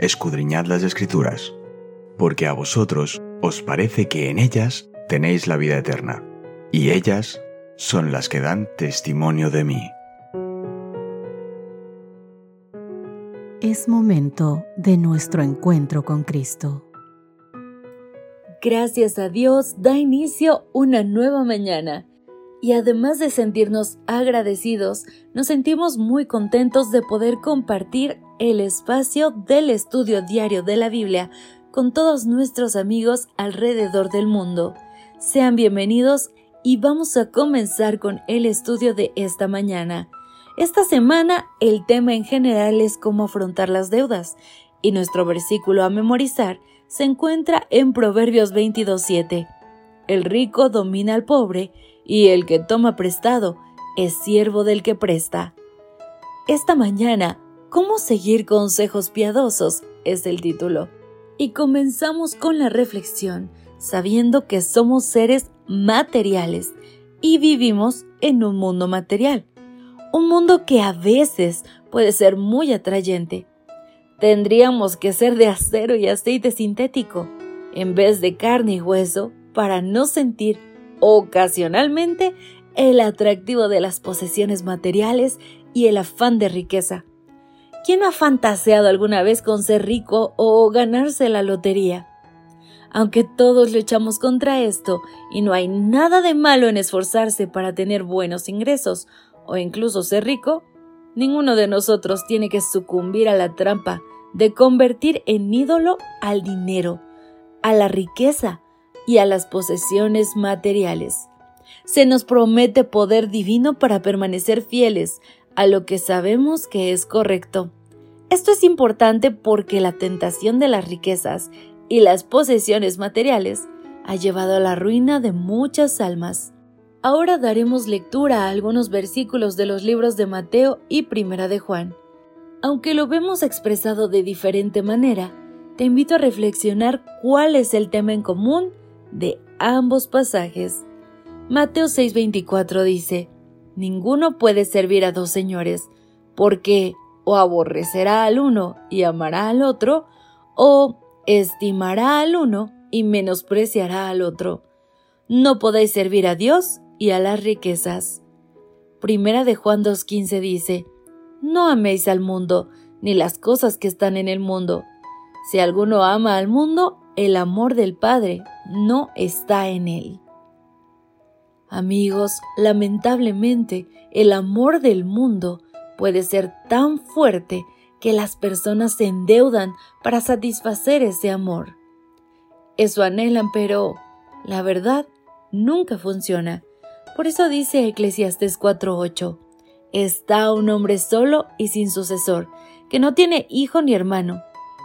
escudriñad las escrituras, porque a vosotros os parece que en ellas tenéis la vida eterna, y ellas son las que dan testimonio de mí. Es momento de nuestro encuentro con Cristo. Gracias a Dios da inicio una nueva mañana. Y además de sentirnos agradecidos, nos sentimos muy contentos de poder compartir el espacio del estudio diario de la Biblia con todos nuestros amigos alrededor del mundo. Sean bienvenidos y vamos a comenzar con el estudio de esta mañana. Esta semana el tema en general es cómo afrontar las deudas y nuestro versículo a memorizar se encuentra en Proverbios 22.7. El rico domina al pobre y el que toma prestado es siervo del que presta. Esta mañana, ¿cómo seguir consejos piadosos? es el título. Y comenzamos con la reflexión, sabiendo que somos seres materiales y vivimos en un mundo material. Un mundo que a veces puede ser muy atrayente. Tendríamos que ser de acero y aceite sintético, en vez de carne y hueso, para no sentir ocasionalmente el atractivo de las posesiones materiales y el afán de riqueza. ¿Quién ha fantaseado alguna vez con ser rico o ganarse la lotería? Aunque todos luchamos contra esto y no hay nada de malo en esforzarse para tener buenos ingresos o incluso ser rico, ninguno de nosotros tiene que sucumbir a la trampa de convertir en ídolo al dinero, a la riqueza y a las posesiones materiales. Se nos promete poder divino para permanecer fieles a lo que sabemos que es correcto. Esto es importante porque la tentación de las riquezas y las posesiones materiales ha llevado a la ruina de muchas almas. Ahora daremos lectura a algunos versículos de los libros de Mateo y Primera de Juan. Aunque lo vemos expresado de diferente manera, te invito a reflexionar cuál es el tema en común de ambos pasajes. Mateo 6:24 dice, Ninguno puede servir a dos señores, porque o aborrecerá al uno y amará al otro, o estimará al uno y menospreciará al otro. No podéis servir a Dios y a las riquezas. Primera de Juan 2.15 dice, No améis al mundo, ni las cosas que están en el mundo. Si alguno ama al mundo, el amor del Padre no está en él. Amigos, lamentablemente, el amor del mundo puede ser tan fuerte que las personas se endeudan para satisfacer ese amor. Eso anhelan, pero la verdad nunca funciona. Por eso dice Eclesiastes 4:8, está un hombre solo y sin sucesor, que no tiene hijo ni hermano,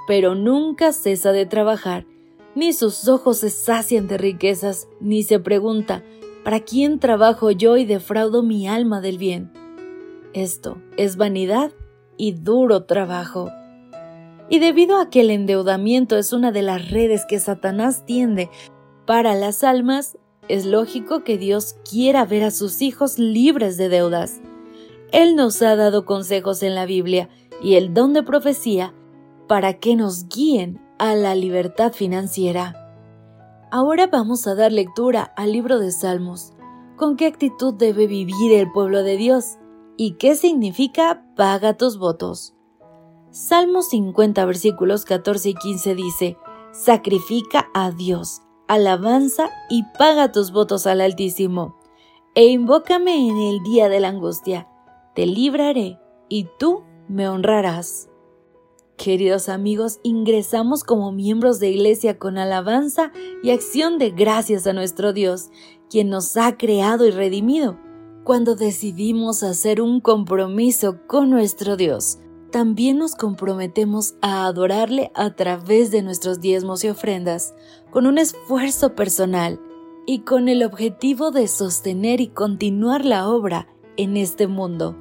pero nunca cesa de trabajar, ni sus ojos se sacian de riquezas, ni se pregunta, ¿para quién trabajo yo y defraudo mi alma del bien? Esto es vanidad y duro trabajo. Y debido a que el endeudamiento es una de las redes que Satanás tiende para las almas, es lógico que Dios quiera ver a sus hijos libres de deudas. Él nos ha dado consejos en la Biblia y el don de profecía para que nos guíen a la libertad financiera. Ahora vamos a dar lectura al libro de Salmos. ¿Con qué actitud debe vivir el pueblo de Dios? ¿Y qué significa paga tus votos? Salmos 50 versículos 14 y 15 dice, Sacrifica a Dios alabanza y paga tus votos al Altísimo, e invócame en el día de la angustia, te libraré y tú me honrarás. Queridos amigos, ingresamos como miembros de iglesia con alabanza y acción de gracias a nuestro Dios, quien nos ha creado y redimido. Cuando decidimos hacer un compromiso con nuestro Dios, también nos comprometemos a adorarle a través de nuestros diezmos y ofrendas, con un esfuerzo personal y con el objetivo de sostener y continuar la obra en este mundo.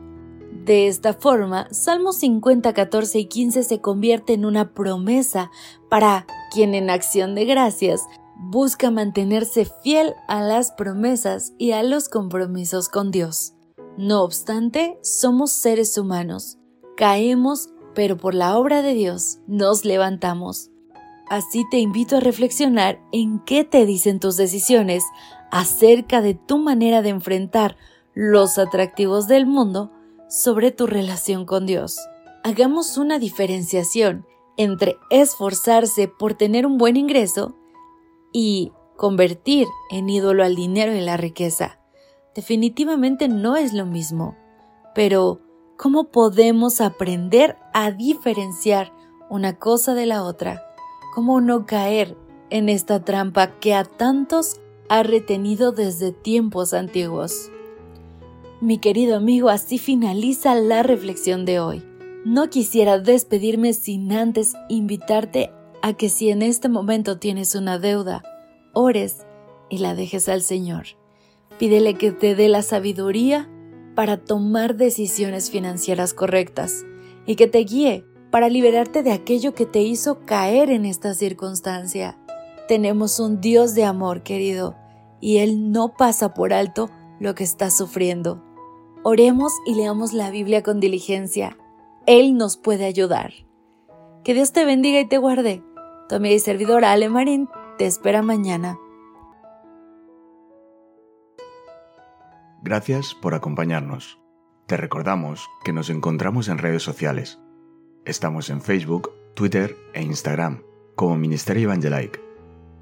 De esta forma, Salmos 50, 14 y 15 se convierte en una promesa para quien en acción de gracias busca mantenerse fiel a las promesas y a los compromisos con Dios. No obstante, somos seres humanos caemos pero por la obra de Dios nos levantamos. Así te invito a reflexionar en qué te dicen tus decisiones acerca de tu manera de enfrentar los atractivos del mundo sobre tu relación con Dios. Hagamos una diferenciación entre esforzarse por tener un buen ingreso y convertir en ídolo al dinero y la riqueza. Definitivamente no es lo mismo, pero ¿cómo podemos aprender a diferenciar una cosa de la otra? ¿Cómo no caer en esta trampa que a tantos ha retenido desde tiempos antiguos? Mi querido amigo, así finaliza la reflexión de hoy. No quisiera despedirme sin antes invitarte a que si en este momento tienes una deuda, ores y la dejes al Señor. Pídele que te dé la sabiduría para tomar decisiones financieras correctas y que te guíe para liberarte de aquello que te hizo caer en esta circunstancia. Tenemos un Dios de amor, querido, y Él no pasa por alto lo que estás sufriendo. Oremos y leamos la Biblia con diligencia él nos puede ayudar. Que Dios te bendiga y te guarde. Tu amiga y servidora Ale Marín te espera mañana. Gracias por acompañarnos. Te recordamos que nos encontramos en redes sociales. Estamos en Facebook, Twitter e Instagram como Ministerio Evangelike.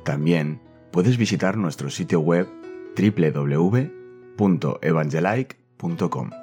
También puedes visitar nuestro sitio web www.evangelike.com www.radiomaría.com.